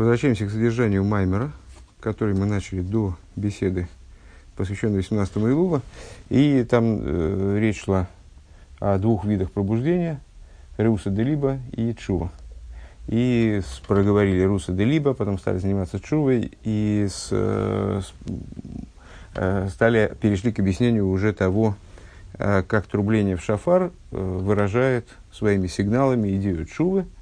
Возвращаемся к содержанию Маймера, который мы начали до беседы, посвященной 18-му Илува. И там э, речь шла о двух видах пробуждения – Руса де Либо и Чува. И с, проговорили Руса де Либо, потом стали заниматься Чувой и с, э, с, э, стали, перешли к объяснению уже того, э, как трубление в шафар э, выражает своими сигналами идею Чувы –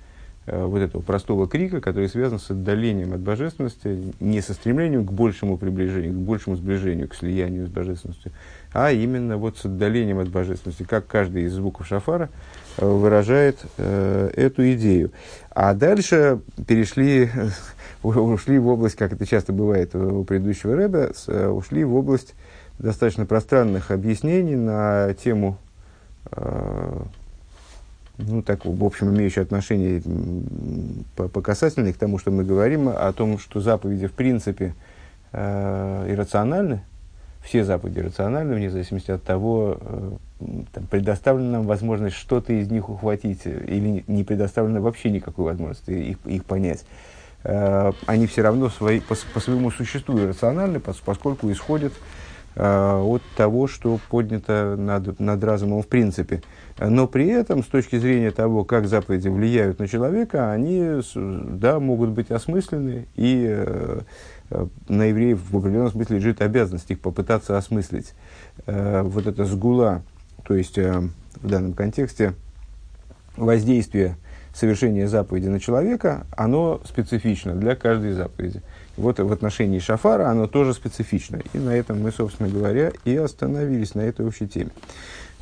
вот этого простого крика, который связан с отдалением от божественности, не со стремлением к большему приближению, к большему сближению, к слиянию с божественностью, а именно вот с отдалением от божественности, как каждый из звуков шафара э, выражает э, эту идею. А дальше перешли, ушли в область, как это часто бывает у предыдущего рэба, э, ушли в область достаточно пространных объяснений на тему э, ну, так, в общем, имеющие отношение по, касательной к тому, что мы говорим, о том, что заповеди в принципе э, иррациональны, все заповеди рациональны, вне зависимости от того, э, там, предоставлена нам возможность что-то из них ухватить, или не предоставлена вообще никакой возможности их, их понять. Э, они все равно свои, по, по своему существу иррациональны, поскольку исходят от того, что поднято над, над разумом в принципе. Но при этом, с точки зрения того, как заповеди влияют на человека, они да, могут быть осмыслены, и э, э, на евреев в определенном смысле лежит обязанность их попытаться осмыслить. Э, вот это сгула, то есть э, в данном контексте воздействие совершения заповеди на человека, оно специфично для каждой заповеди. Вот в отношении шафара оно тоже специфично. И на этом мы, собственно говоря, и остановились на этой общей теме.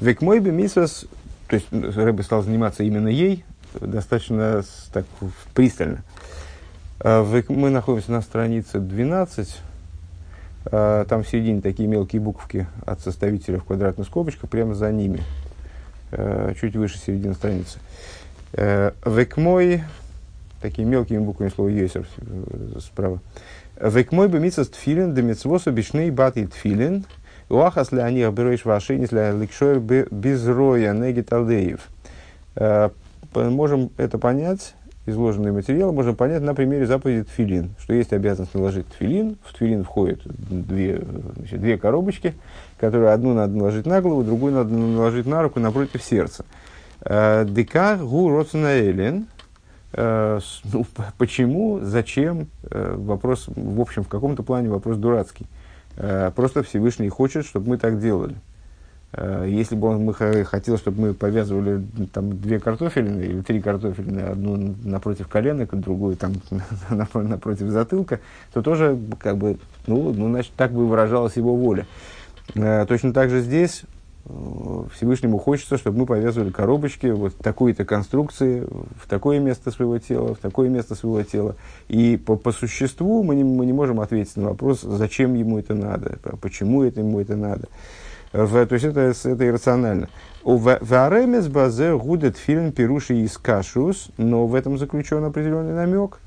Век мой бы мисвас то есть Рэбе стал заниматься именно ей достаточно так, пристально. А, мы находимся на странице 12. А, там в середине такие мелкие буковки от составителя в квадратных скобочках, прямо за ними. А, чуть выше середины страницы. Векмой, такие мелкими буквами слово «есер» справа. Векмой бы митсас тфилин, демитсвосу бишней бати тфилин – Уахас ли они оберешь ваши, если ликшой безроя негит алдеев. Э, можем это понять, изложенный материал, можем понять на примере заповеди тфилин, что есть обязанность наложить тфилин. В тфилин входят две, значит, две коробочки, которые одну надо наложить на голову, другую надо наложить на руку напротив сердца. Э, Дека гу. Э, ну, почему, зачем? Вопрос, в общем, в каком-то плане вопрос дурацкий. Э, просто Всевышний хочет, чтобы мы так делали. Э, если бы он хотел, чтобы мы повязывали там, две картофелины или три картофелины, одну напротив коленок, другую там, напротив затылка, то тоже, как бы, ну, ну, значит, так бы выражалась его воля. Э, точно так же здесь Всевышнему хочется, чтобы мы повязывали коробочки вот такой-то конструкции в такое место своего тела, в такое место своего тела. И по, по существу мы не, мы не можем ответить на вопрос, зачем ему это надо, почему это ему это надо. В, то есть это, это иррационально. В базе гудет фильм Перуши из Кашус, но в этом заключен определенный намек.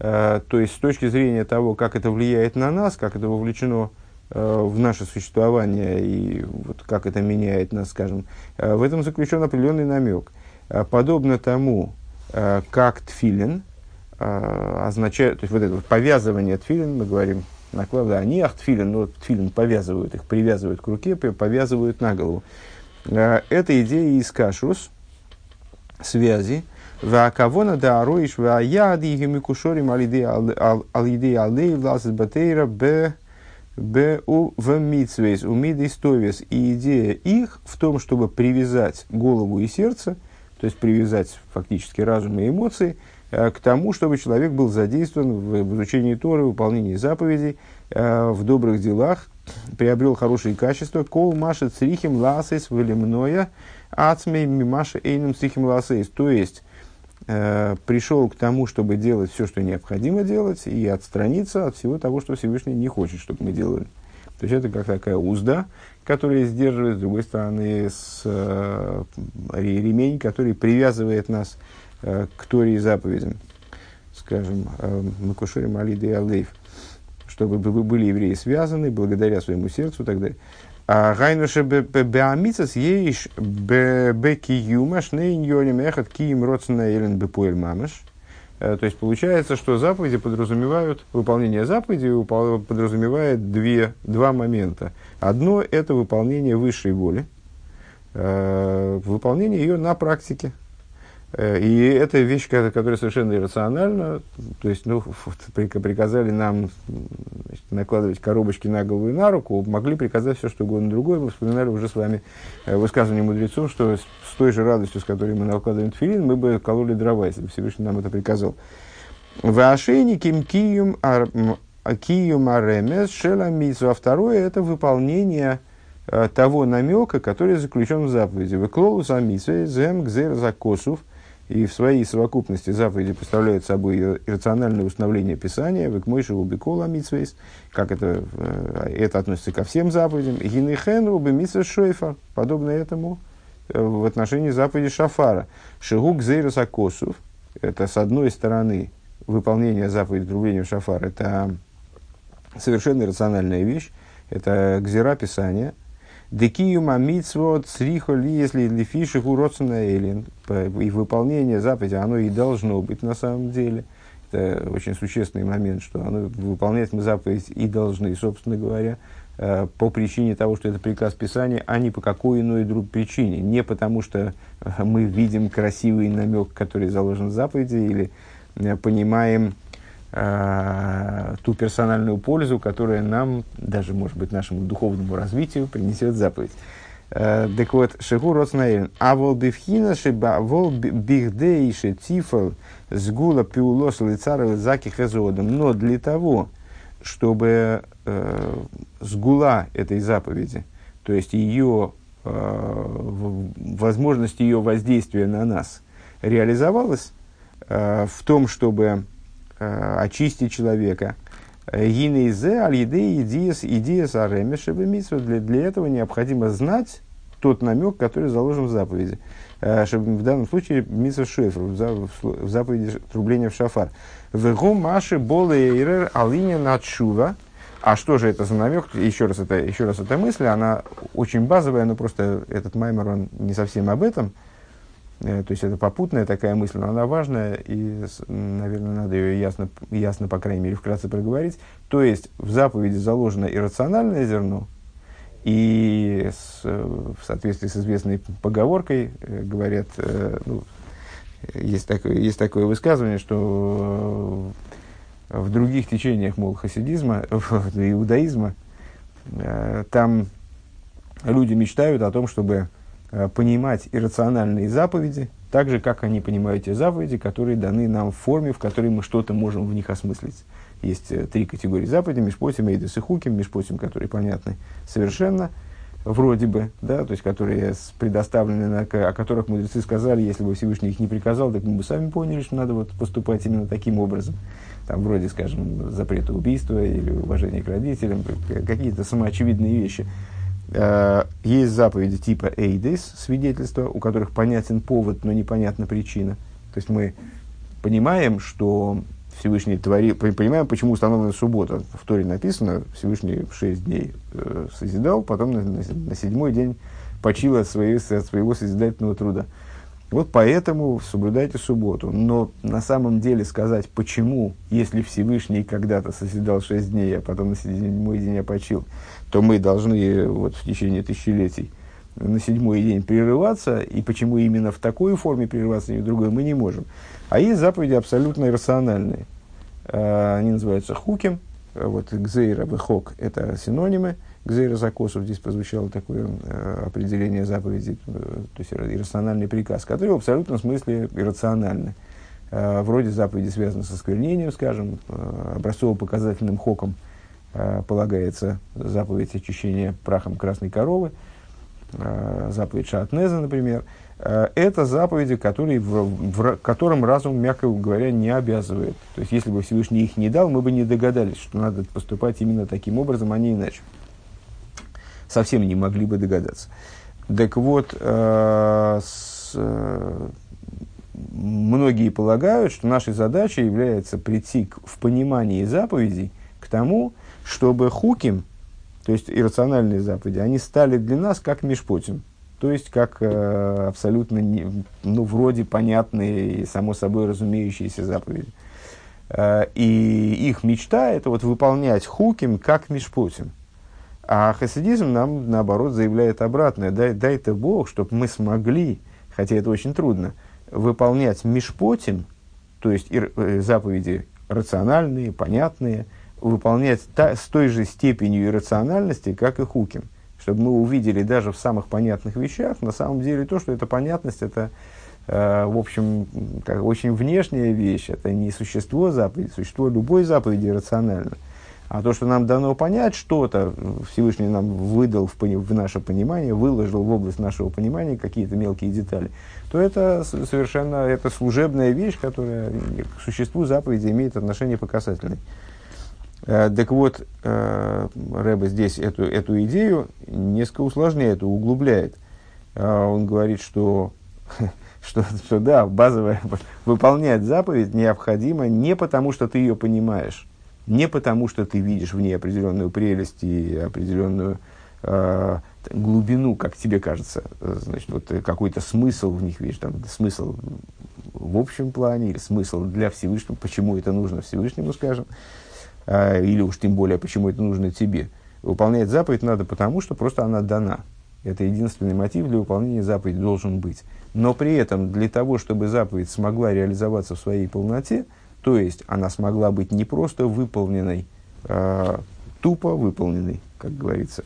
Э, то есть с точки зрения того, как это влияет на нас, как это вовлечено Э, в наше существование и вот как это меняет нас, скажем, э, в этом заключен определенный намек. Э, подобно тому, как тфилин означает, то есть вот это вот повязывание тфилин, мы говорим, накладывая, они ах тфилин, но тфилин повязывают их, привязывают к руке, повязывают на голову. Это идея из кашус, связи, Ваакавона да ароиш вааяди гемикушорим алидея алдей власит батейра б ב ובמצוות, ומידות טובות. И идея их в том, чтобы привязать голову и сердце, то есть привязать фактически разум и эмоции, э, к тому, чтобы человек был задействован в изучении Торы, выполнении заповедей, э, в добрых делах, приобрел хорошие качества. כל מה שצריכים לעשות ולמנוע עצמו ממה שאינם צריכים לעשות. То есть, э, пришел к тому, чтобы делать все, что необходимо делать, и отстраниться от всего того, что Всевышний не хочет, чтобы мы делали. То есть это как такая узда, которая сдерживает, с другой стороны, с, э, ремень, который привязывает нас э, к Торе и заповедям. Скажем, э, Макушерим Алиды и Алейв. Чтобы были евреи связаны благодаря своему сердцу и так далее. А гайнуше беамицас ейш бекиюма шней ньоним эхат киим родсена элен бепуэль мамаш. То есть получается, что заповеди подразумевают, выполнение заповеди подразумевает две, два момента. Одно – это выполнение высшей воли, выполнение ее на практике, Э, и это вещь, которая совершенно иррациональна. То есть, ну, приказали нам значит, накладывать коробочки на голову и на руку, могли приказать все, что угодно другое. Мы вспоминали уже с вами э, высказывание мудрецов, что с той же радостью, с которой мы накладываем тфилин, мы бы кололи дрова, если бы Всевышний нам это приказал. В ошейниким киюм киюм аремес шеламису. А второе – это выполнение э, того намека, который заключен в заповеди. Выклолус амисве зем гзер закосов – и в своей совокупности заповеди представляют собой иррациональное установление Писания, в Мойшеву Бекола Митсвейс, как это, э, это относится ко всем заповедям, Гинехен Рубы Митсвейс Шойфа, подобно этому э, в отношении заповеди Шафара. Шигук Зейрус Акосов, это с одной стороны выполнение заповеди трубления Шафара, это совершенно иррациональная вещь, это гзира Писания – Декиюма митсвот срихо ли, если лифиши уродственная элин. И выполнение заповеди, оно и должно быть на самом деле. Это очень существенный момент, что оно, выполнять мы заповедь и должны, собственно говоря, э, по причине того, что это приказ Писания, а не по какой иной другой причине. Не потому, что мы видим красивый намек, который заложен в заповеди, или э, понимаем э, ту персональную пользу, которая нам, даже, может быть, нашему духовному развитию принесет заповедь. Э, так вот, шеху роцнаэлен. А вол бифхина шеба вол бихдейше тифл сгула пиулос лицаров заки хезодом. Но для того, чтобы э, сгула этой заповеди, то есть ее э, возможность ее воздействия на нас реализовалась э, в том, чтобы Э, очистить человека. Гинейзе аль-еде идеяс идеяс аремешебе для, для этого необходимо знать тот намек, который заложен в заповеди. Э, в данном случае митсва шефр, в заповеди трубления в шафар. Вегу маши болейрер алиня надшува. А что же это за намек? Еще раз, это, еще раз эта мысль, она очень базовая, но просто этот маймер, он не совсем об этом. Э, то есть это попутная такая мысль, но она важная, и, наверное, надо ее ясно, ясно, по крайней мере, вкратце проговорить. То есть в заповеди заложено иррациональное зерно, и с, в соответствии с известной поговоркой э, говорят, э, ну, есть, такое, есть такое высказывание, что в других течениях, мол, хасидизма, иудаизма, там люди мечтают о том, чтобы понимать иррациональные заповеди, так же, как они понимают те заповеди, которые даны нам в форме, в которой мы что-то можем в них осмыслить. Есть э, три категории заповедей, Мишпотим, Эйдес и Хуким, Мишпотим, которые понятны совершенно, вроде бы, да, то есть которые предоставлены, на, о которых мудрецы сказали, если бы Всевышний их не приказал, так мы бы сами поняли, что надо вот поступать именно таким образом. Там вроде, скажем, запрета убийства или уважения к родителям, какие-то самоочевидные вещи. Э, есть заповеди типа эйдес, свидетельства, у которых понятен повод, но непонятна причина. То есть мы понимаем, что Всевышний творил, понимаем, почему установлена суббота. В Торе написано, Всевышний шесть дней э, созидал, потом на, на, на седьмой день почил от, своей, от своего созидательного труда. Вот поэтому соблюдайте субботу. Но на самом деле сказать, почему, если Всевышний когда-то созидал шесть дней, а потом на седьмой день опочил, то мы должны вот, в течение тысячелетий на седьмой день прерываться, и почему именно в такой форме прерываться, и в другой, мы не можем. А есть заповеди абсолютно иррациональные. А, они называются хуким, вот гзейра и хок – это синонимы – Гзейра Закосов, здесь прозвучало такое э, определение заповеди, э, то есть иррациональный приказ, который в абсолютном смысле иррациональный. Э, вроде заповеди связаны со сквернением, скажем, э, образцово-показательным хоком полагается заповедь очищения прахом красной коровы, э, заповедь Шатнеза, например. Э, это заповеди, которые, в, в, которым разум, мягко говоря, не обязывает. То есть, если бы Всевышний их не дал, мы бы не догадались, что надо поступать именно таким образом, а не иначе совсем не могли бы догадаться. Так вот, э, с, э, многие полагают, что нашей задачей является прийти к, в понимании заповедей к тому, чтобы хуким, то есть иррациональные заповеди, они стали для нас как межпотим. то есть как э, абсолютно, не, ну, вроде понятные и само собой разумеющиеся заповеди. Э, и их мечта – это вот выполнять хуким как мишпотим. А хасидизм нам, наоборот, заявляет обратное. Дай, дай-то Бог, чтобы мы смогли, хотя это очень трудно, выполнять мишпотим, то есть э, заповеди рациональные, понятные, выполнять та, с той же степенью иррациональности, как и хуким. Чтобы мы увидели даже в самых понятных вещах, на самом деле то, что эта понятность, это, э, в общем, как, очень внешняя вещь, это не существо заповеди, существо любой заповеди рационально. А то, что нам дано понять что-то, Всевышний нам выдал в, в наше понимание, выложил в область нашего понимания какие-то мелкие детали, то это совершенно это служебная вещь, которая к существу заповеди имеет отношение по касательной. Э, так вот, э, Рэба здесь эту, эту идею несколько усложняет, углубляет. Э, он говорит, что, что, что да, базовое выполнять заповедь необходимо не потому, что ты ее понимаешь, не потому, что ты видишь в ней определенную прелесть и определенную э, глубину, как тебе кажется, значит, вот какой-то смысл в них видишь, там, смысл в общем плане или смысл для Всевышнего, почему это нужно Всевышнему, скажем. А, или уж тем более, почему это нужно тебе. Выполнять заповедь надо потому, что просто она дана. Это единственный мотив для выполнения заповеди должен быть. Но при этом для того, чтобы заповедь смогла реализоваться в своей полноте, то есть она смогла быть не просто выполненной, э, тупо выполненной, как говорится,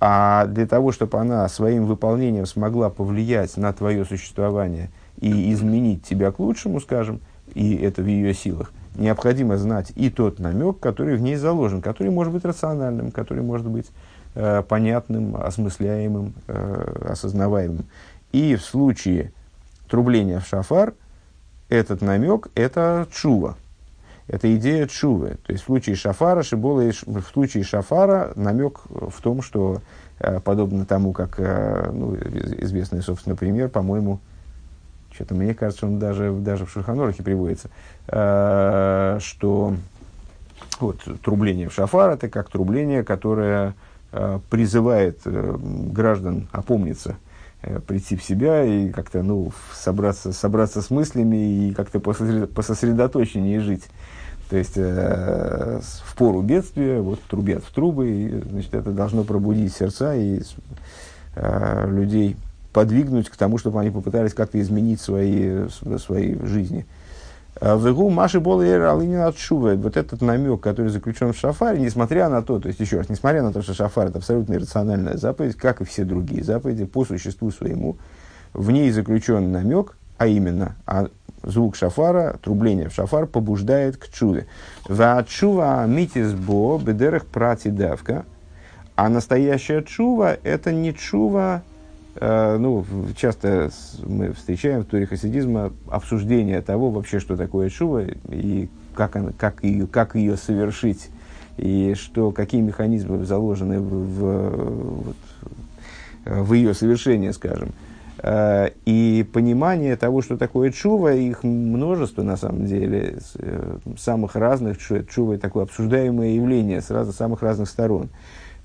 а для того, чтобы она своим выполнением смогла повлиять на твое существование и изменить тебя к лучшему, скажем, и это в ее силах – необходимо знать и тот намек, который в ней заложен, который может быть рациональным, который может быть э, понятным, осмысляемым, э, осознаваемым. И в случае трубления в шафар, этот намек – это чува. Это идея чувы. То есть в случае шафара, шибола, в случае шафара намек в том, что э, подобно тому, как э, ну, известный, собственно, пример, по-моему, что-то мне кажется, он даже, даже в Шульханорахе приводится, э, что вот, трубление в шафар это как трубление, которое э, призывает э, граждан опомниться, прийти в себя и как-то ну, собраться, собраться с мыслями и как-то пососредоточеннее жить. То есть в пору бедствия вот трубят в трубы, и значит, это должно пробудить сердца и людей подвигнуть к тому, чтобы они попытались как-то изменить свои, свои жизни. А в игу Маши Болер Алынин отшувает вот этот намек, который заключен в шафаре, несмотря на то, то есть еще раз, несмотря на то, что шафар это абсолютно иррациональная заповедь, как и все другие заповеди, по существу своему, в ней заключен намек, а именно, а звук шафара, трубление в шафар побуждает к чуве. Va чува митисбо бедерах прати давка, а настоящая чува это не чува ну, часто мы встречаем в туре хасидизма обсуждение того вообще, что такое шува и как, она, как, ее, как ее совершить, и что, какие механизмы заложены в, в, вот, в ее совершении, скажем. Э, и понимание того, что такое чува, их множество на самом деле, э, самых разных, чува такое обсуждаемое явление с раз, самых разных сторон.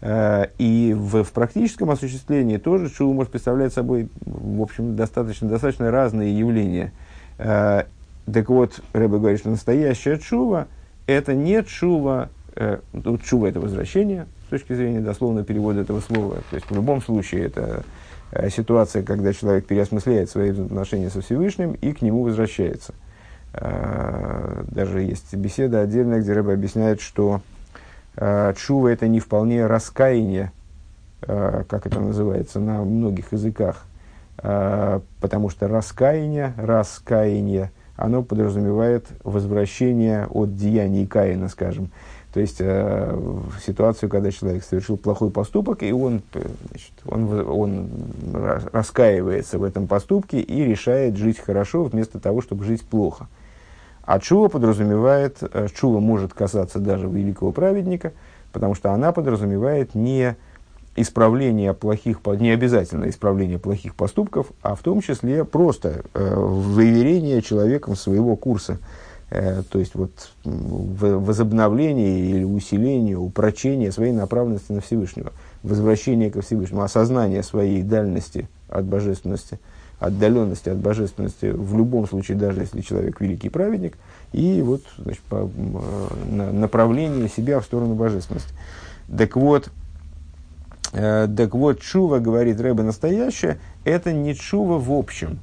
Э, и в, в практическом осуществлении тоже чува может представлять собой, в общем, достаточно, достаточно разные явления. Э, так вот, Рэбе говорит, что настоящая чува – это не чува, э, чува – это возвращение, с точки зрения дословного перевода этого слова. То есть, в любом случае, это ситуация, когда человек переосмысляет свои отношения со Всевышним и к нему возвращается. Даже есть беседа отдельная, где Рэбе объясняет, что чува это не вполне раскаяние, э, как это называется на многих языках, э, потому что раскаяние, раскаяние, оно подразумевает возвращение от деяний Каина, скажем. То есть в ситуацию, когда человек совершил плохой поступок, и он, значит, он, он раскаивается в этом поступке и решает жить хорошо вместо того, чтобы жить плохо. А чува подразумевает, э, чува может касаться даже великого праведника, потому что она подразумевает не исправление плохих, не обязательно исправление плохих поступков, а в том числе просто э, выверение человеком своего курса. Э, то есть вот возобновление или усиление, упрочение своей направленности на Всевышнего, возвращение ко Всевышнему, осознание своей дальности от божественности, отдаленности от божественности, в любом случае, даже если человек великий праведник, и вот значит, по, на, направление себя в сторону божественности. Так вот, э, так вот, чува, говорит Рэбе, настоящее, это не чува в общем,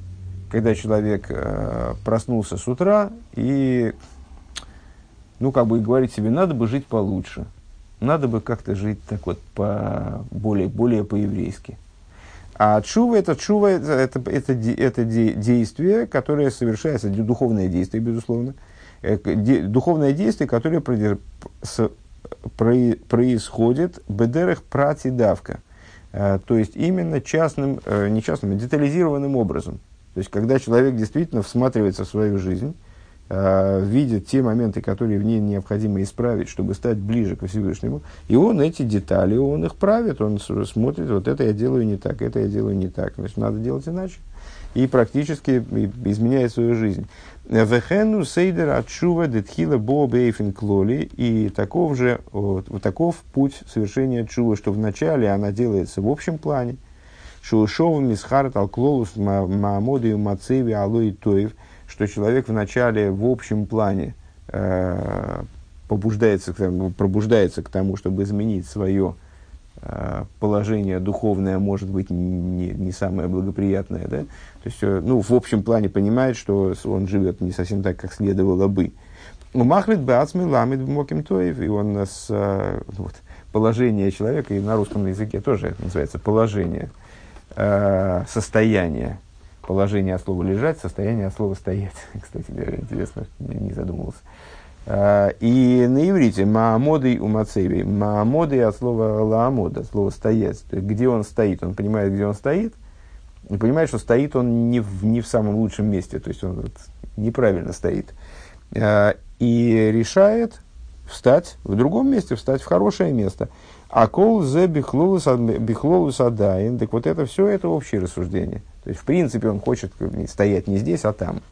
когда человек э, проснулся с утра и, ну, как бы говорит себе, надо бы жить получше, надо бы как-то жить так вот по, более, более по-еврейски. А чува это чува это, это, это, это действие, которое совершается, духовное действие, безусловно, э, духовное действие, которое происходит бедерах прати давка, э, то есть именно частным, э, не частным, а детализированным образом. То есть, когда человек действительно всматривается в свою жизнь, видит те моменты, которые в ней необходимо исправить, чтобы стать ближе к Всевышнему, и он эти детали, он их правит, он смотрит, вот это я делаю не так, это я делаю не так, значит, надо делать иначе. И практически изменяет свою жизнь. Вехену сейдер отшува детхила бо бейфин клоли. И таков же, вот, вот таков путь совершения чува, что вначале она делается в общем плане, Шушов мисхарт алклолус маамоды мацеви алой тоев, что человек вначале в общем плане э, побуждается, пробуждается к тому, чтобы изменить свое э, положение духовное, может быть, не, не самое благоприятное. Да? То есть, э, ну, в общем плане понимает, что он живет не совсем так, как следовало бы. Махлит бацми ламит моким тоев, и он с, э, вот, положение человека, и на русском языке тоже называется положение – э, состояние. Положение от слова лежать, состояние от слова стоять. Кстати, интересно, не задумывался. Э, и на иврите маамоды у мацеви. Маамоды от слова лаамода, слова стоять. Где он стоит, он понимает, где он стоит, и понимает, что стоит он не в, не в самом лучшем месте, то есть он вот, неправильно стоит. Э, и решает встать в другом месте, встать в хорошее место. А кол зе бихлолус адайн. Так вот это все, это общее рассуждение. То есть, в принципе, он хочет стоять не здесь, а там.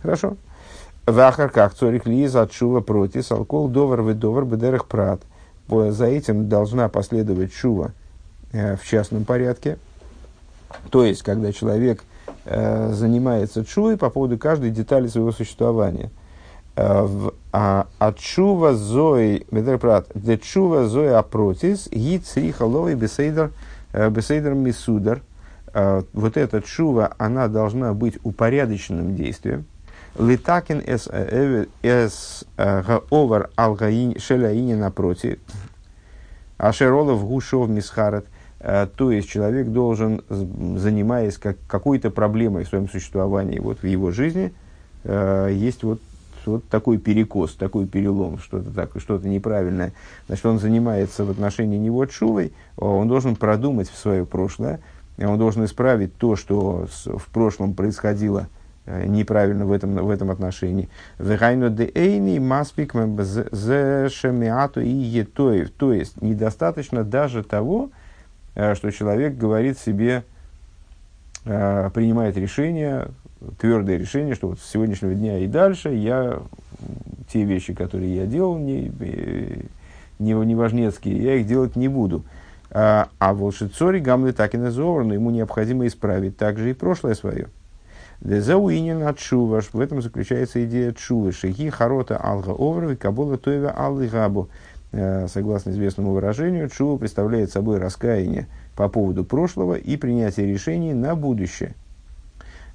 Хорошо? Вахар как цорих лиз отшува протис, алкол довар ведовар бедерах прат. За этим должна последовать шува э, в частном порядке. То есть, когда человек э, занимается чувой по поводу каждой детали своего существования – а чува зои, медрепрат, де чува зои апротис, ги црихаловый бесейдер, э, бесейдер мисудар. Э, вот эта чува, она должна быть упорядоченным действием. Литакин эс э, эс гаовар алгаин шеляини напротив. Ашеролов гушов мисхарат. То есть человек должен, занимаясь как, какой-то проблемой в своем существовании, вот в его жизни, есть вот вот такой перекос, такой перелом, что-то так, что-то неправильное, значит, он занимается в отношении него чувой, он должен продумать в свое прошлое, он должен исправить то, что в прошлом происходило э, неправильно в этом, в этом отношении. То есть, недостаточно даже того, э, что человек говорит себе, э, принимает решение, твердое решение, что вот с сегодняшнего дня и дальше я те вещи, которые я делал, не, не, не важнецкие, я их делать не буду. А, а волшицори гамлы так и назовар, но ему необходимо исправить также и прошлое свое. Дезауинин от шуваш. В этом заключается идея чувы. Шехи харота алга овров и кабола тоева аллы габу. Э, согласно известному выражению, чува представляет собой раскаяние по поводу прошлого и принятие решений на будущее –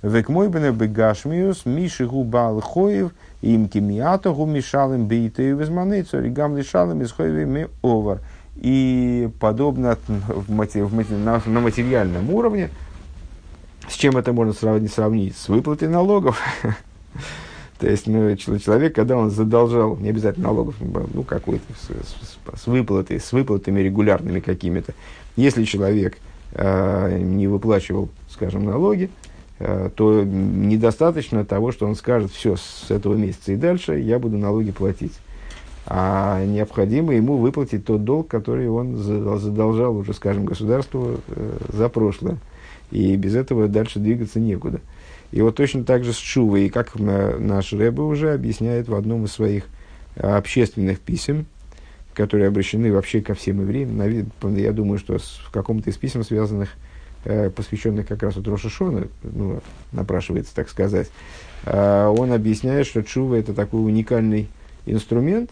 Век мой бене бегашмиус, миши губал хоев, им кимиато гу мешалым бейте и возманейцу, гам лишалым из хоевами овар. И подобно в мати, в мати, на, на материальном уровне, с чем это можно сравнить, сравнить? С выплатой налогов. То есть ну, человек, когда он задолжал, не обязательно налогов, ну какой-то, с, с, с выплатой, с выплатами регулярными какими-то. Если человек э, не выплачивал, скажем, налоги, Э, то недостаточно того, что он скажет, все, с этого месяца и дальше я буду налоги платить. А необходимо ему выплатить тот долг, который он задолжал уже, скажем, государству э, за прошлое. И без этого дальше двигаться некуда. И вот точно так же с Чувой, как наш Рэбе уже объясняет в одном из своих общественных писем, которые обращены вообще ко всем евреям. Я думаю, что в каком-то из писем, связанных посвященный как раз вот Рошашона, ну, напрашивается так сказать, он объясняет, что чува это такой уникальный инструмент,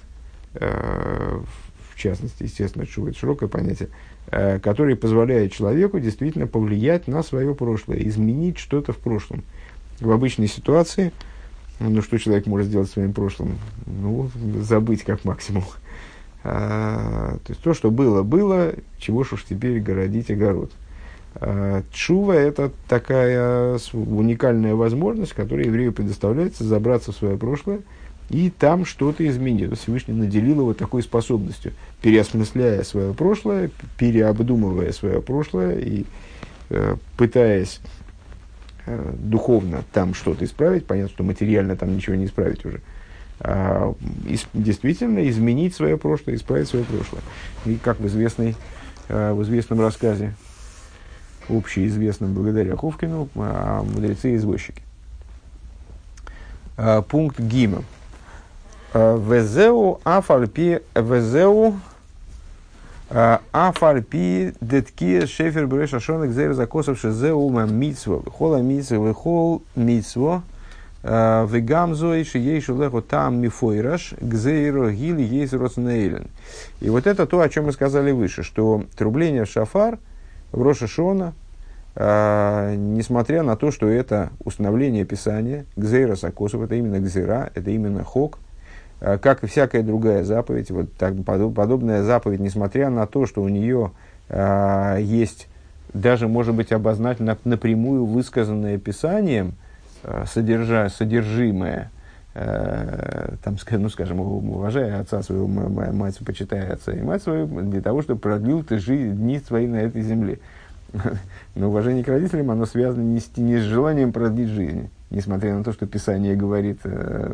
в частности, естественно, чува это широкое понятие, который позволяет человеку действительно повлиять на свое прошлое, изменить что-то в прошлом. В обычной ситуации – ну, что человек может сделать своим прошлым? Ну, забыть как максимум. А, то есть то, что было, было, чего ж уж теперь городить огород. А, чува – это такая уникальная возможность, которая еврею предоставляется забраться в свое прошлое и там что-то изменить. Всевышний наделил его такой способностью, переосмысляя свое прошлое, переобдумывая свое прошлое и э, пытаясь Э, духовно там что-то исправить, понятно, что материально там ничего не исправить уже, а, из, действительно изменить свое прошлое, исправить свое прошлое. И как в, известной, э, в известном рассказе, общеизвестном благодаря Ховкину, а, мудрецы-извозчики. А, пункт Гима. Везеу афальпи везеу Афарпи детки шефер бреш ашонок зейр закосов шезе ума митсво. Хола митсво вехол митсво. Вегамзой шиейшу лехо там мифойраш гзейро гили есть роцнейлен. И вот это то, о чем мы сказали выше, что трубление в шафар в Роша Шона, несмотря на то, что это установление Писания, гзейра сакосов, это именно гзера, это именно хок – Э, как и всякая другая заповедь, вот так, подобная заповедь, несмотря на то, что у нее э, есть даже, может быть, обозначено напрямую высказанное Писанием, э, содержа, содержимое, э, там, ну, скажем, уважая отца своего, мать, почитая отца и мать свою, для того, чтобы продлил ты жизнь, дни свои на этой земле. Но уважение к родителям, оно связано не с, не с желанием продлить жизнь, несмотря на то, что Писание говорит, э,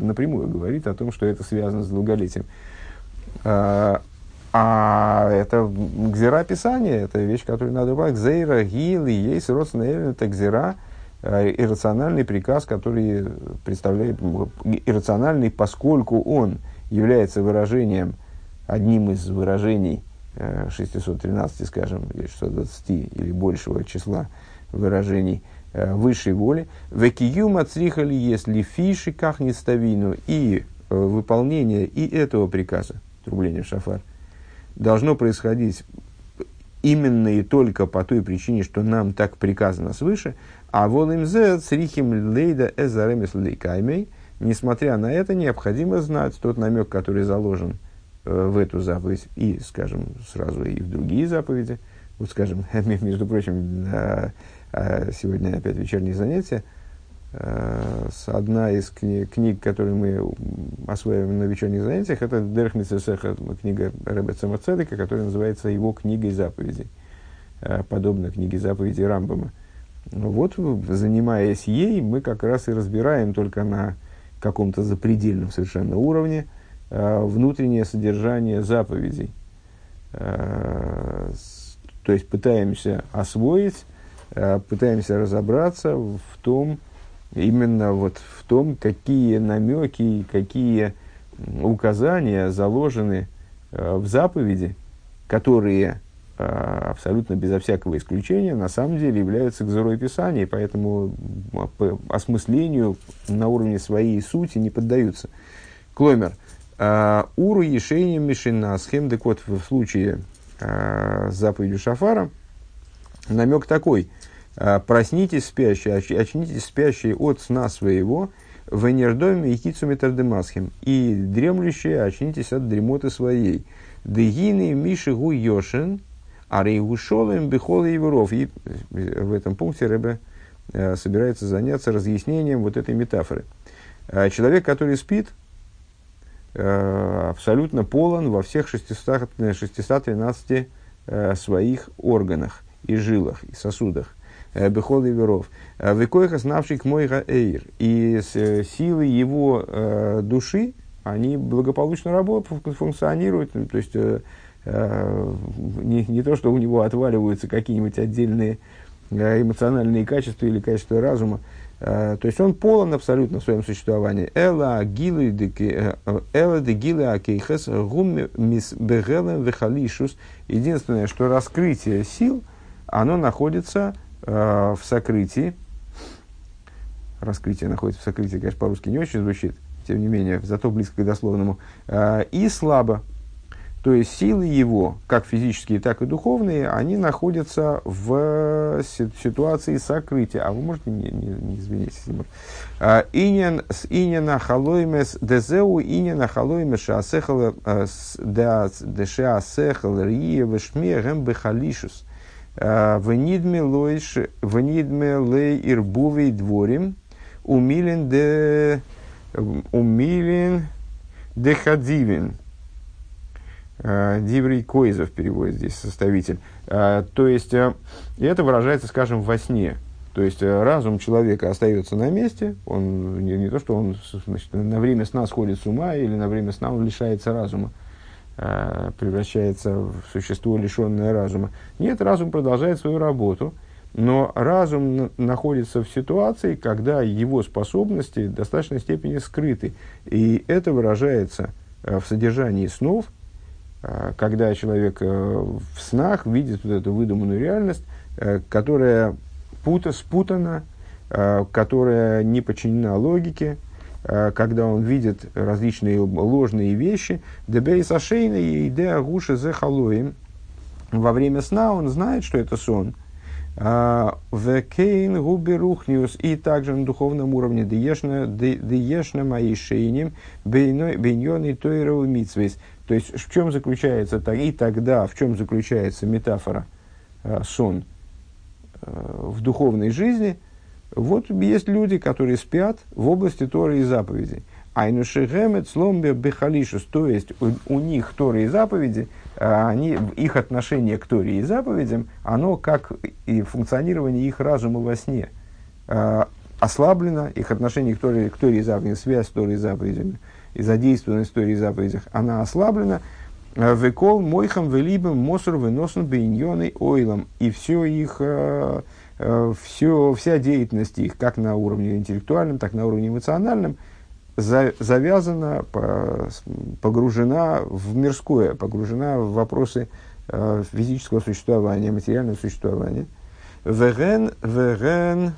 напрямую говорит о том, что это связано с долголетием. А, а это гзера Писания, это вещь, которую надо брать. Гзейра, гил есть родственный это гзера, э, иррациональный приказ, который представляет, иррациональный, поскольку он является выражением, одним из выражений 613, скажем, или 620 или большего числа выражений э, высшей воли. Векиюма црихали если фиши как не ставину. И э, выполнение и этого приказа, трубление шафар, должно происходить именно и только по той причине, что нам так приказано свыше, а волимзе црихим лейда эзаремес лейкаймей, несмотря на это, необходимо знать тот намек, который заложен – Э, в эту заповедь и, скажем, сразу и в другие заповеди. Вот, скажем, между прочим, сегодня опять вечерние занятия. Э, одна из книг, книг, которые мы осваиваем на вечерних занятиях, это Дерх Митсесеха, книга Рэбе Цемацедека, которая называется его книгой заповедей, э, подобно книге заповедей Рамбама. Вот, занимаясь ей, мы как раз и разбираем только на каком-то запредельном совершенно уровне – Э, внутреннее содержание заповедей. То есть пытаемся освоить, пытаемся разобраться в том, именно вот в том, какие намеки, какие указания заложены в заповеди, которые абсолютно безо всякого исключения на самом деле являются гзорой Писания, поэтому по осмыслению на уровне своей сути не поддаются. Клоймер – а, Уру Ешейним Мишина схем. Так вот, в случае с заповедью Шафара намек такой. А, проснитесь спящие, очнитесь спящие от сна своего, в энердоме и кицу метардемасхим, и дремлющие очнитесь от дремоты своей. Дегины Миши Гу Йошин, а Рейгушолем Бехол и. И в этом пункте Рэбе собирается заняться разъяснением вот этой метафоры. Человек, который спит, Э, абсолютно полон во всех 600, 613 э, своих органах и жилах, и сосудах. Э, Бехол и веров. Векойха знавший к мойга эйр. И силы его души, они благополучно работают, функционируют. То есть, не, не то, что у него отваливаются какие-нибудь отдельные эмоциональные качества или качества разума, Э, то есть он полон абсолютно в своем существовании. Эла э, де гилы акейхес гум мис бегелем вехалишус. Единственное, что раскрытие сил оно находится э, в сокрытии. Раскрытие находится в сокрытии, конечно, по-русски не очень звучит, тем не менее, зато близко к дословному. Э, и слабо. То есть силы его, как физические, так и духовные, они находятся в ситуации сокрытия. А вы можете не, не, не извинитесь? А, инин с инина халоймес дезеу инина халоймес шаасехал а, дешаасехал рие вешме гэм бехалишус. Венидме лойш венидме лей ирбувей дворим умилин де умилин де хадивин. Э, Диврий Коизов переводит здесь составитель. Э, то есть, э, это выражается, скажем, во сне. То есть, разум человека остается на месте, он не, не то, что он значит, на время сна сходит с ума, или на время сна он лишается разума, превращается в существо, лишенное разума. Нет, разум продолжает свою работу, но разум находится в ситуации, когда его способности в достаточной степени скрыты. И это выражается в содержании снов – Э, когда человек э, в снах видит вот эту выдуманную реальность, э, которая пута, спутана, которая не подчинена логике, когда он видит различные ложные вещи, дебейс ашейна и иде агуши зе. Во время сна он знает, что это сон. Векейн губи рухниус. И также на духовном уровне деешна мои шейним бейньон и тойрову митсвейс то есть, в чем заключается, и тогда, в чем заключается метафора э, сон э, в духовной жизни, вот есть люди, которые спят в области Торы и заповедей. Айнушигемет сломбе бехалишус, то есть у, у них Торы и заповеди, они, их отношение к Торе и заповедям, оно как и функционирование их разума во сне э, ослаблено, их отношение к Торе, к Торе и заповедям, связь с Торой и заповедями – и задействована в истории заповедях, она ослаблена. Э, векол мойхам велибом мосор выносен бейньоны ойлом. И все их, э, все, вся деятельность их, как на уровне интеллектуальном, так на уровне эмоциональном, завязана, погружена в мирское, погружена в вопросы физического существования, материального существования. Веген, веген,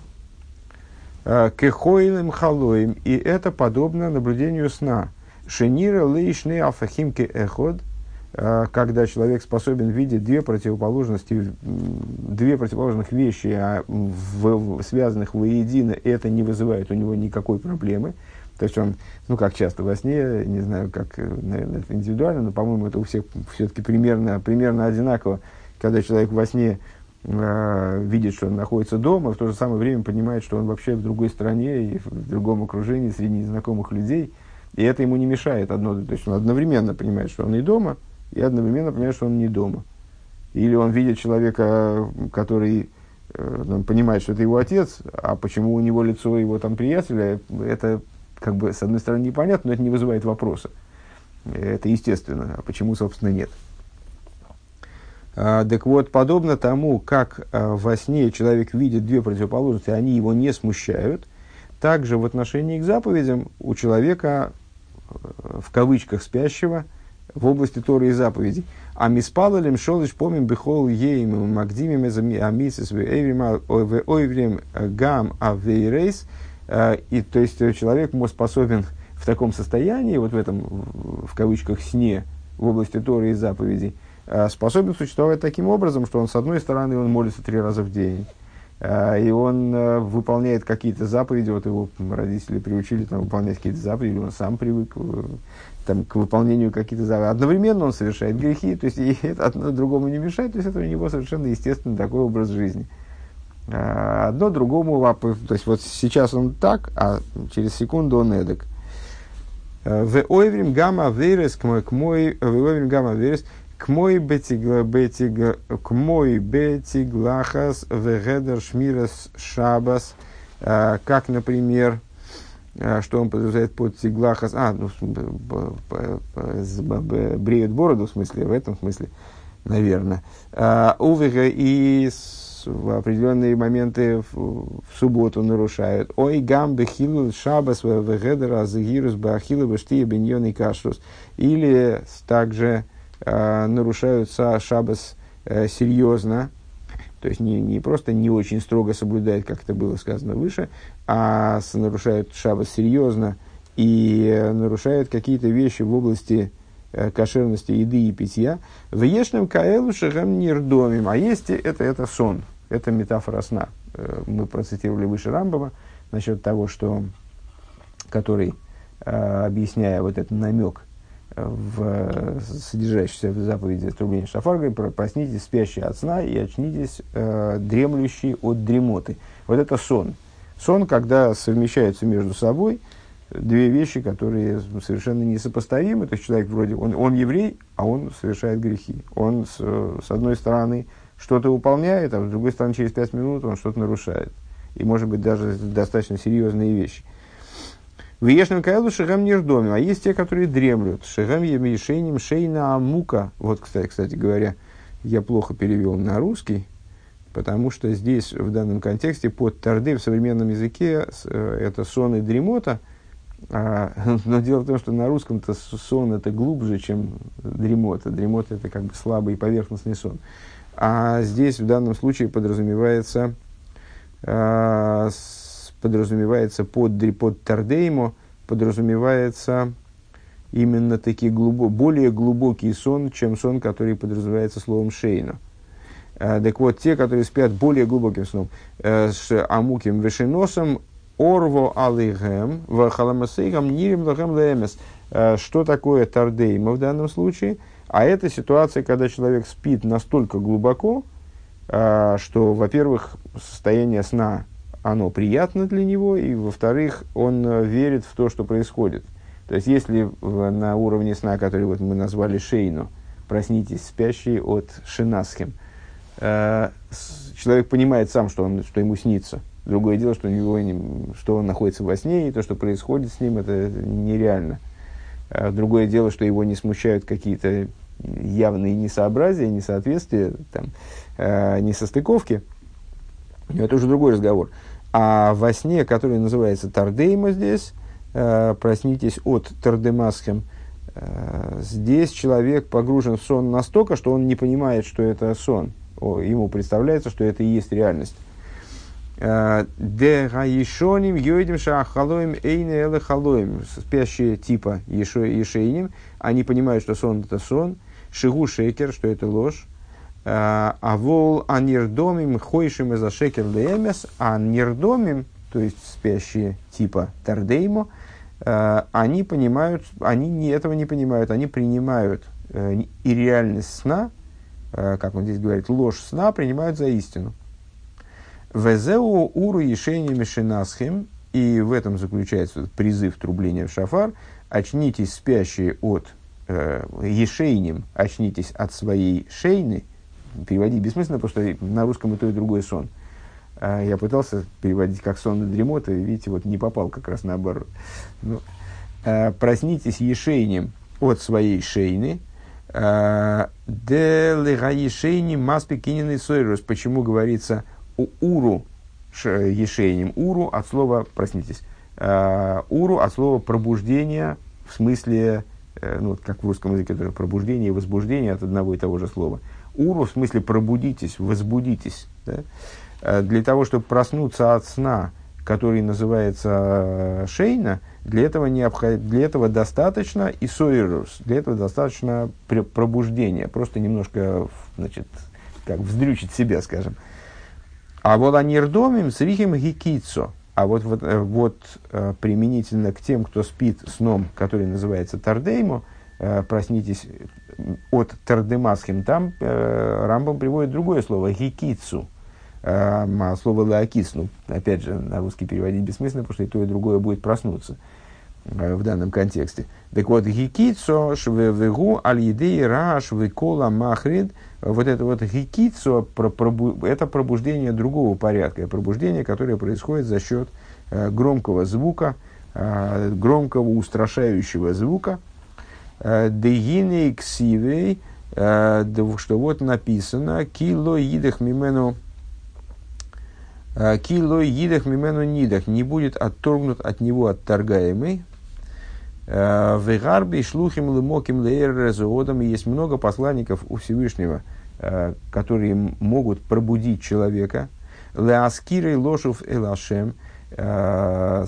Э, кехоилем халоим, и это подобно наблюдению сна. Шенира лейшны алфахимки эход, э, когда человек способен видеть две противоположности, две противоположных вещи, а в, в, связанных воедино, это не вызывает у него никакой проблемы. То есть он, ну как часто во сне, не знаю, как, наверное, это индивидуально, но, по-моему, это у всех все-таки примерно, примерно одинаково, когда человек во сне э, видит, что он находится дома, в то же самое время понимает, что он вообще в другой стране и в другом окружении среди незнакомых людей. И это ему не мешает. Одно, то есть он одновременно понимает, что он и дома, и одновременно понимает, что он не дома. Или он видит человека, который э, он понимает, что это его отец, а почему у него лицо его там приятеля, это как бы с одной стороны непонятно, но это не вызывает вопроса. Это естественно. А почему, собственно, нет? А, так вот, подобно тому, как а, во сне человек видит две противоположности, они его не смущают, также в отношении к заповедям у человека, э, в кавычках спящего, в области Торы и заповедей. А миспалалем шолыш помим бихол ейм магдимим амисис в ойврем гам авейрейс. А, и то есть человек может способен в таком состоянии, вот в этом, в кавычках, сне в области Торы и заповедей, Э, способен существовать таким образом, что он, с одной стороны, он молится три раза в день, э, и он э, выполняет какие-то заповеди, вот его родители приучили там, выполнять какие-то заповеди, он сам привык там, к выполнению каких-то заповедей. Одновременно он совершает грехи, то есть и это одно другому не мешает, то есть это у него совершенно естественный такой образ жизни. Одно другому, то есть вот сейчас он так, а через секунду он эдак. В ойврим гамма верес к мой, в ойврим гамма верес, к мой бетиг, бетиг, к мой бетиглахас вегедер шмирас шабас, а, как, например, а, что он подразумевает под тиглахас, а, ну, бреют бороду, в смысле, в этом смысле, наверное. А, Увега и в определенные моменты в, субботу нарушают. Ой, гам бехилу шабас вегедер азгирус бахилу бештия беньон и кашрус. Или также э, нарушаются шабас э, серьезно, то есть не, не просто не очень строго соблюдает, как это было сказано выше, а нарушают шаббат серьезно и нарушают какие-то вещи в области э, кошерности еды и питья. В ешном каэлу шагам нирдомим. А есть это, это сон, это метафора сна. Э, мы процитировали выше Рамбова насчет того, что, который, э, объясняя вот этот намек в содержащийся в заповеди трубления шафар, говорит, проснитесь спящие от сна и очнитесь э, дремлющие от дремоты. Вот это сон. Сон, когда совмещаются между собой две вещи, которые совершенно несопоставимы. То есть человек вроде, он, он еврей, а он совершает грехи. Он с, с одной стороны что-то выполняет, а с другой стороны через пять минут он что-то нарушает. И может быть даже достаточно серьезные вещи. В Ешном Каэлу Шигам Нирдомим, а есть те, которые дремлют. Шигам Емишейним Шейна Амука. Вот, кстати, кстати говоря, я плохо перевел на русский, потому что здесь, в данном контексте, под тарды в современном языке э, это сон и дремота, а, но дело в том, что на русском-то сон это глубже, чем дремота. Дремота это как бы слабый поверхностный сон. А здесь в данном случае подразумевается а, подразумевается под, под Тардеймо, подразумевается именно такие глубо, более глубокий сон, чем сон, который подразумевается словом шейна. А, так вот, те, которые спят более глубоким сном, э, с амуким вешеносом, орво алейгем, вахаламасейгам нирим лахем лемес. Э, что такое тардейма в данном случае? А это ситуация, когда человек спит настолько глубоко, э, что, во-первых, состояние сна оно приятно для него, и, во-вторых, он э, верит в то, что происходит. То есть, если в, на уровне сна, который вот мы назвали шейну, проснитесь спящий от шинасхем, э, человек понимает сам, что, он, что ему снится. Другое дело, что, у него не, что он находится во сне, и то, что происходит с ним, это нереально. Э, другое дело, что его не смущают какие-то явные несообразия, несоответствия, там, э, несостыковки. Это уже другой разговор. А во сне, который называется Тардейма здесь, э, проснитесь от Тардемасхем, э, здесь человек погружен в сон настолько, что он не понимает, что это сон. О, ему представляется, что это и есть реальность. Э, Де гаишоним йойдим шахалоим эйне эле халоим. Спящие типа ешейним, они понимают, что сон это сон. Шигу шекер, что это ложь. А вол анирдомим хойшим из шекер лемес, а нирдомим, то есть спящие типа тардеймо, а, они понимают, они не, этого не понимают, они принимают э, и реальность сна, э, как он здесь говорит, ложь сна принимают за истину. Везеу уру ешени мишинасхим, и в этом заключается призыв трубления в шафар, очнитесь спящие от э, ешейним, очнитесь от своей шейны, переводить бессмысленно, потому что на русском и то, и другое сон. А я пытался переводить как сон на дремота, и, видите, вот не попал как раз наоборот. Ну, а, проснитесь ешейнем от своей шейны, а, де легаешейни маспи кинины сойрус. Почему говорится у уру ешейнем? Уру от слова, проснитесь, уру от слова пробуждение, в смысле, э, ну, как в русском языке, это пробуждение и возбуждение от одного и того же слова. Уру, в смысле пробудитесь, возбудитесь. Да? Э, для того, чтобы проснуться от сна, который называется э, шейна, для этого, необход... для этого достаточно и сойрус, для этого достаточно пробуждения, просто немножко значит, как вздрючить себя, скажем. А вот анирдомим с рихим гикицо. А вот, вот, э, вот применительно к тем, кто спит сном, который называется тардеймо, проснитесь от Тардемасхим, там э, Рамбам приводит другое слово, гикицу. Э, а слово лаакис, ну, опять же, на русский переводить бессмысленно, потому что и то, и другое будет проснуться э, в данном контексте. Так вот, гикицо швевегу аль-едей раш векола махрид, вот это вот гикицо, это пробуждение другого порядка, пробуждение, которое происходит за счет э, громкого звука, э, громкого устрашающего звука – Дегиней ксивей, э, что вот написано, кило идах мимену, э, кило идах мимену нидах, не будет отторгнут от него отторгаемый. Э, в Игарбе шлухим лымоким лейр есть много посланников у Всевышнего, э, которые могут пробудить человека, леаскирой лошев элашем, э,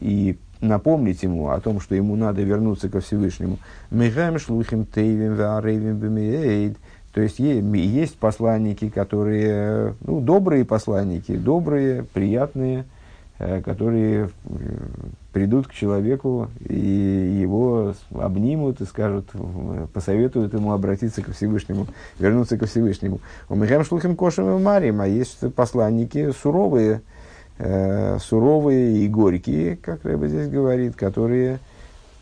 и напомнить ему о том, что ему надо вернуться ко Всевышнему. Михаем шлухим тейвим ваарейвим бемиэйд. То есть есть посланники, которые, ну, добрые посланники, добрые, приятные, Э, которые э, придут к человеку и его обнимут и скажут, посоветуют ему обратиться ко Всевышнему, вернуться ко Всевышнему. У Михаим Шлухим Кошем и Марием, а есть посланники суровые, э, суровые и горькие, как Рэба здесь говорит, которые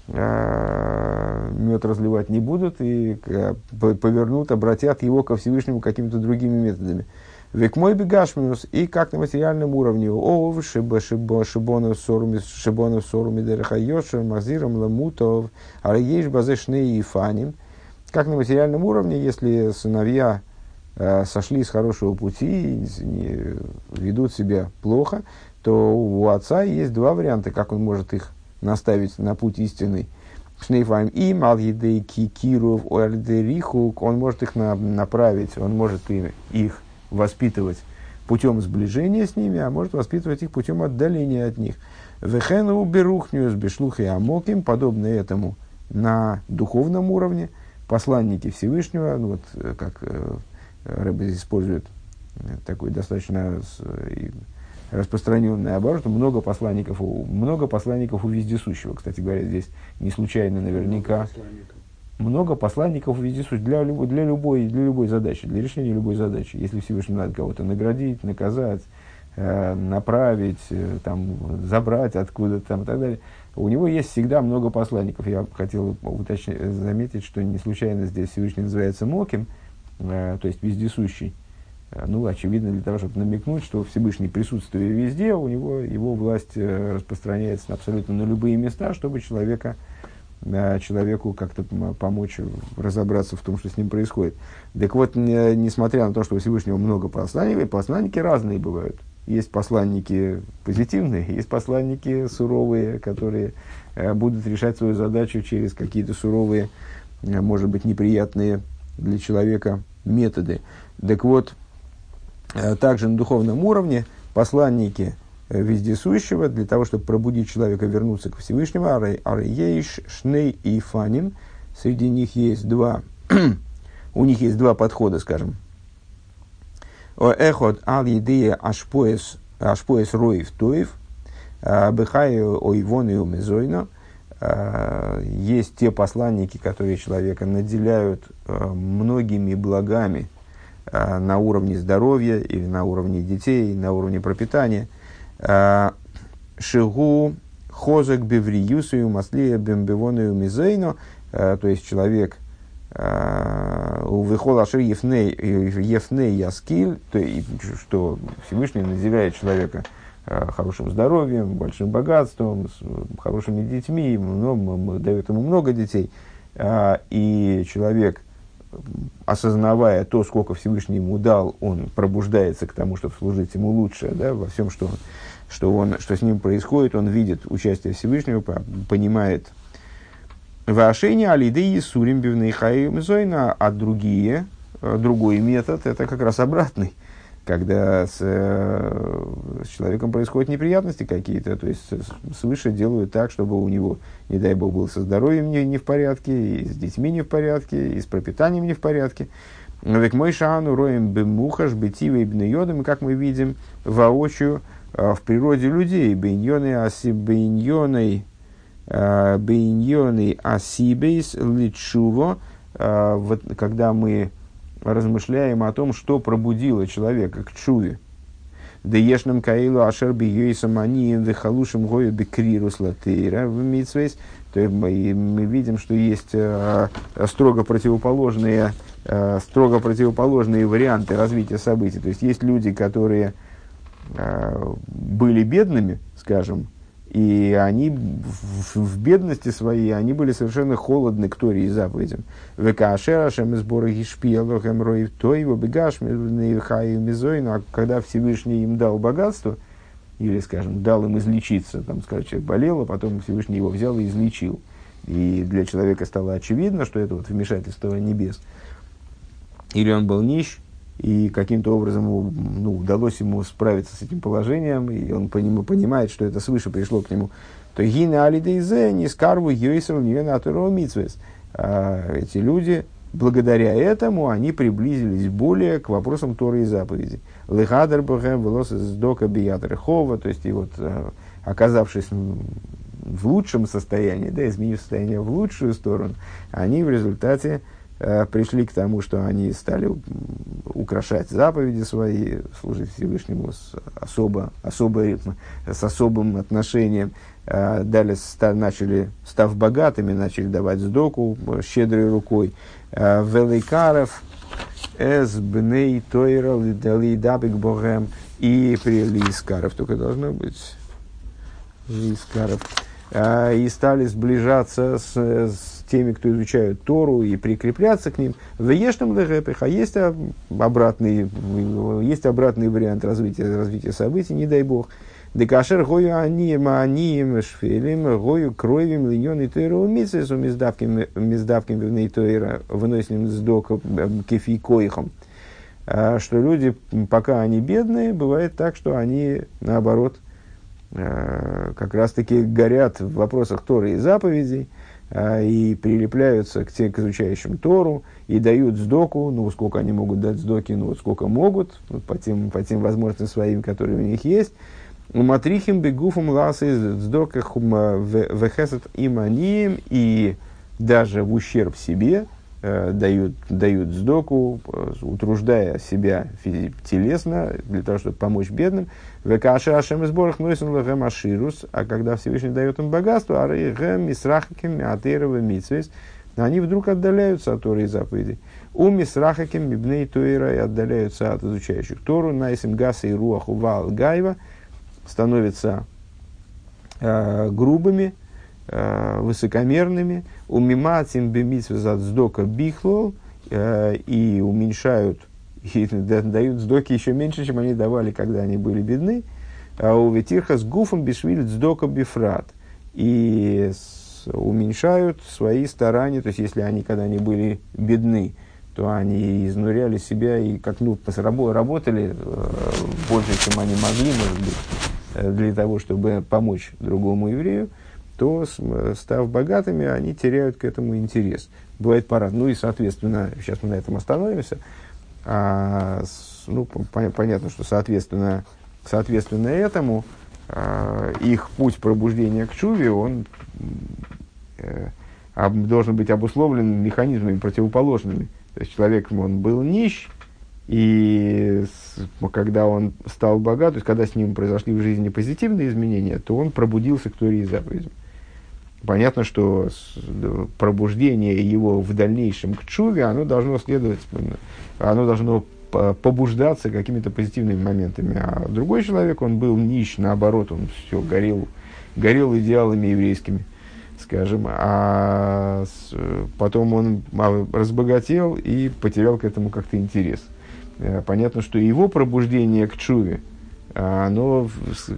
э, мед разливать не будут и э, повернут, обратят его ко Всевышнему какими-то другими методами. Век мой бегашминус, и как на материальном уровне, ов, шибонов соруми, шибонов соруми дерехайошер, мазиром ламутов, а есть базешны и фаним. Как на материальном уровне, если сыновья сошли с хорошего пути не, ведут себя плохо, то у отца есть два варианта, как он может их наставить на путь истинный. Шнейфаем и Малгидей Киров Уэрдерихук, он может их на, направить, он может их воспитывать путем сближения с ними, а может воспитывать их путем отдаления от них. Вехену берухнюс бешлухи амоким, подобно этому на духовном уровне, посланники Всевышнего, ну вот э, как э, Рэбе использует э, такой достаточно распространенный оборот, много посланников, много посланников у вездесущего. Кстати говоря, здесь не случайно наверняка много посланников вездесущих для, любой, для, любой, для любой задачи, для решения любой задачи. Если Всевышний надо кого-то наградить, наказать, э, направить, э, там, забрать откуда-то там, и так далее, у него есть всегда много посланников. Я хотел уточнить, заметить, что не случайно здесь Всевышний называется Моким, э, то есть вездесущий. Э, ну, очевидно, для того, чтобы намекнуть, что Всевышний присутствие везде, у него его власть э, распространяется абсолютно на любые места, чтобы человека человеку как-то помочь разобраться в том, что с ним происходит. Так вот, несмотря на то, что у Всевышнего много посланников, посланники разные бывают. Есть посланники позитивные, есть посланники суровые, которые э, будут решать свою задачу через какие-то суровые, э, может быть, неприятные для человека методы. Так вот, э, также на духовном уровне посланники – Э, вездесущего для того, чтобы пробудить человека, вернуться к Всевышнему. Арейш, Шней и Фаним. Среди них есть два, у них есть два подхода, скажем. Эхот ал едея ашпоес, ашпоес роев тоев, а, бехаю ойвон и умезойно. А, есть те посланники, которые человека наделяют многими благами на уровне здоровья или на уровне детей, на уровне пропитания – Э, Шигу хозек бевриюсу маслия бембевону мизейну, э, то есть человек э, у выхола ашир ефней яскиль, то, что Всевышний наделяет человека хорошим здоровьем, большим богатством, хорошими детьми, много, дает ему много детей, и человек осознавая то, сколько Всевышний ему дал, он пробуждается к тому, чтобы служить ему лучше, да, во всем, что, что, он, что с ним происходит, он видит участие Всевышнего, понимает. Вашение алиды и сурим бивный зойна, а другие, э, другой метод, это как раз обратный – когда с, э, с человеком происходят неприятности какие-то, то есть свыше делают так, чтобы у него, не дай бог, было со здоровьем не, не в порядке, и с детьми не в порядке, и с пропитанием не в порядке. Ведь мой шану роем бемухаш, бетивой бнеодом, как мы видим воочию э, в природе людей, бейньоны аси бейньоной, э, бейньоной асибейс личуво, вот когда мы размышляем о том, что пробудило человека к чуве. Деешным каилу ашер бигейсам они вехалушим гою бекрирус латейра в митсвейс. То мы видим, что есть э, строго противоположные, э, строго противоположные варианты развития событий. То есть есть люди, которые э, были бедными, скажем, и они в, в бедности своей, они были совершенно холодны к Торе и заповедям. Векашера шем сборы гишпиелохем роев той вобегаш мизойну, а когда Всевышний им дал богатство, или, скажем, дал им излечиться, там, скажем, человек болел, а потом Всевышний его взял и излечил. И для человека стало очевидно, что это вот вмешательство небес. или он был нищ, и каким-то образом ну, удалось ему справиться с этим положением, и он по нему понимает, что это свыше пришло к нему, то гина алидейзе не скарву не митсвес. А, эти люди, благодаря этому, они приблизились более к вопросам Торы и заповеди. Лехадер бхэм велос из дока биятер то есть и вот а, оказавшись в лучшем состоянии, да, изменив состояние в лучшую сторону, они в результате Э, пришли к тому, что они стали украшать заповеди свои, служить Всевышнему с, особо, особо, с особым отношением. Э, далее ста, начали, став богатыми, начали давать сдоку щедрой рукой. Э, Великаров, эс бней тойра лидабик богем и при лискаров, только должно быть лискаров. И стали сближаться с, с теми, кто изучают Тору и прикрепляться к ним. В Ешном Легепех, а есть обратный, есть обратный вариант развития, развития событий, не дай бог. Декашер гою анием, анием, шфелем, гою кровим, линьон и тойру митсвесу миздавким, миздавким вивней тойра, выносим сдока кефи коихом. А, что люди, пока они бедные, бывает так, что они, наоборот, а, как раз-таки горят в вопросах Торы и заповедей, и прилепляются к, тем, к изучающим Тору и дают сдоку, ну, сколько они могут дать сдоки, ну, вот сколько могут, вот, по, тем, по тем возможностям своим, которые у них есть. Матрихим бегуфом ласы сдоках вехесет иманием и даже в ущерб себе дают, дают сдоку, э, утруждая себя телесно для того, чтобы помочь бедным. Векаша Ашем из Борах Нойсен Аширус, а когда Всевышний дает им богатство, Арейхем Мисрахаким Атерова Митсвес, они вдруг отдаляются от Торы и заповедей. У Мисрахаким Мибней Туэра и отдаляются от изучающих Тору, Найсим Гаса и Руаху Вал Гайва, становятся э, грубыми, э, высокомерными, у Миматим Бемитсвес от Сдока Бихлол, э, и уменьшают и дают сдоки еще меньше, чем они давали, когда они были бедны. А у Ветирха с гуфом бишвиль сдока бифрат. И уменьшают свои старания, то есть если они, когда они были бедны, то они изнуряли себя и как ну, работали э, больше, чем они могли, может быть, э, для того, чтобы помочь другому еврею, то, став богатыми, они теряют к этому интерес. Бывает пора. Ну и, соответственно, сейчас мы на этом остановимся. А, ну, по, понятно, что соответственно, соответственно этому а, их путь пробуждения к чуве, он э, должен быть обусловлен механизмами противоположными. То есть человек, он был нищ, и с, когда он стал богат, то есть когда с ним произошли в жизни позитивные изменения, то он пробудился к Торе и заповедям. Понятно, что пробуждение его в дальнейшем к чуве, оно должно следовать, оно должно побуждаться какими-то позитивными моментами. А другой человек, он был нищ, наоборот, он все горел, горел идеалами еврейскими, скажем, а потом он а, разбогател и потерял к этому как-то интерес. Э, понятно, что его пробуждение к чуве, оно,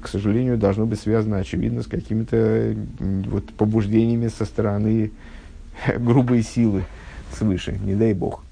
к сожалению, должно быть связано, очевидно, с какими-то вот, побуждениями со стороны грубой силы свыше, не дай бог.